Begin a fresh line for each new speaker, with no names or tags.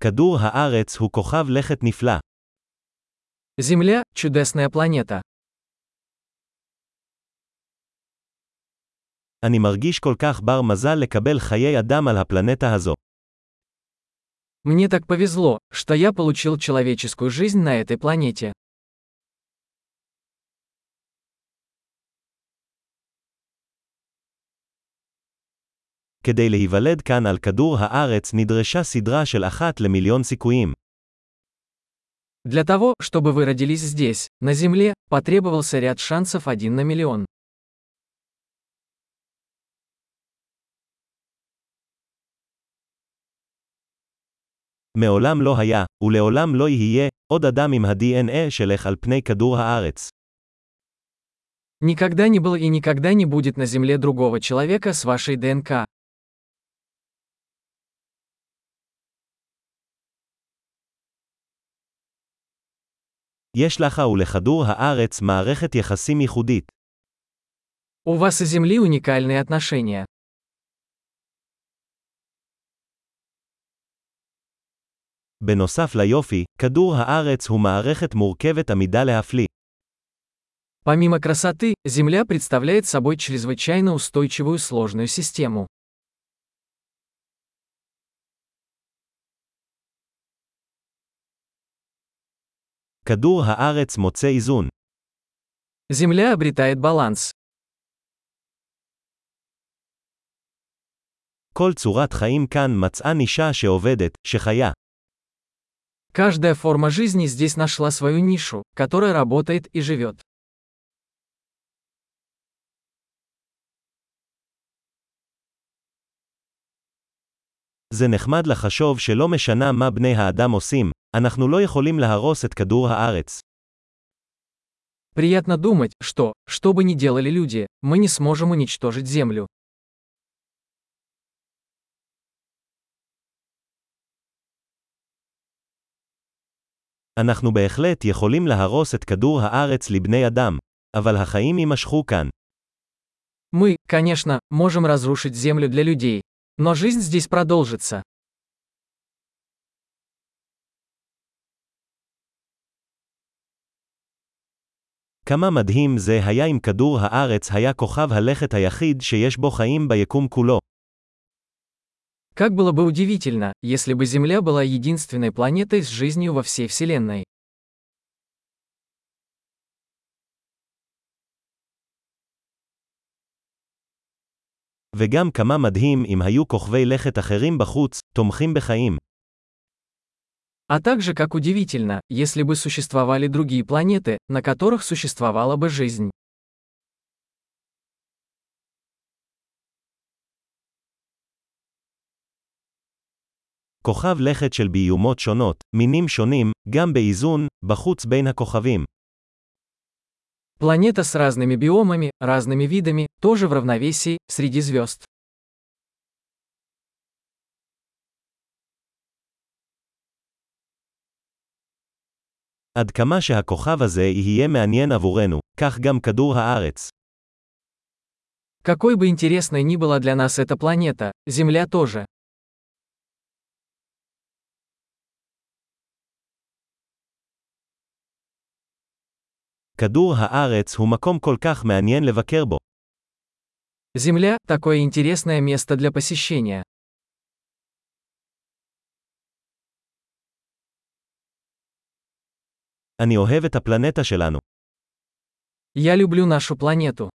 כדור הארץ הוא כוכב לכת נפלא.
Земля – чудесная планета.
אני מרגיש כל כך בר מזל לקבל חיי אדם על הפלנטה הזו.
Мне так повезло, что я получил человеческую жизнь на этой планете.
כדי להיוולד כאן על כדור הארץ נדרשה סדרה של אחת למיליון סיכויים.
Для того, чтобы вы родились здесь, на Земле, потребовался ряд шансов один на миллион.
מעולם לא היה, ולעולם לא יהיה, עוד אדם עם ה-DNA שלך על פני כדור הארץ.
Никогда не было и никогда не будет на Земле другого человека с вашей ДНК.
יש לך ולכדור הארץ מערכת יחסים ייחודית.
У вас и Земли уникальные отношения.
בנוסף ליופי, כדור הארץ הוא מערכת מורכבת עמידה להפליא.
Помимо красоты, Земля представляет собой чрезвычайно устойчивую сложную систему.
כדור הארץ מוצא איזון.
Земля обретает баланс.
כל צורת חיים כאן מצאה נישה שעובדת, שחיה.
Каждая форма жизни здесь нашла свою нишу, которая работает и живет.
זה נחמד לחשוב שלא משנה מה בני האדם עושים, אנחנו לא יכולים להרוס את כדור הארץ.
Приятно думать, что, что бы ни делали люди, мы не сможем уничтожить Землю.
אנחנו בהחלט יכולים להרוס את כדור הארץ לבני אדם, אבל החיים יימשכו כאן.
Мы, конечно, можем разрушить Землю для людей. Но жизнь здесь продолжится.
כמה מדהים זה היה אם כדור הארץ היה כוכב הלכת היחיד שיש בו חיים ביקום כולו.
Как было бы удивительно, если бы Земля была единственной планетой с жизнью во всей Вселенной.
וגם כמה מדהים אם היו כוכבי לכת אחרים בחוץ, תומכים בחיים.
А также как удивительно, если бы существовали другие планеты, на которых существовала бы жизнь.
כוכב לכת של ביומות שונות, מינים שונים, גם באיזון, בחוץ בין הכוכבים.
Планета с разными биомами, разными видами, тоже в равновесии, среди звезд.
עד כמה שהכוכב הזה יהיה מעניין עבורנו, כך גם כדור הארץ.
Какой бы интересной ни была для нас эта планета, Земля тоже.
כדור הארץ הוא מקום כל כך מעניין לבקר בו.
Земля – такое интересное место для посещения.
אני אוהב את הפלנטה שלנו.
Я люблю нашу планету.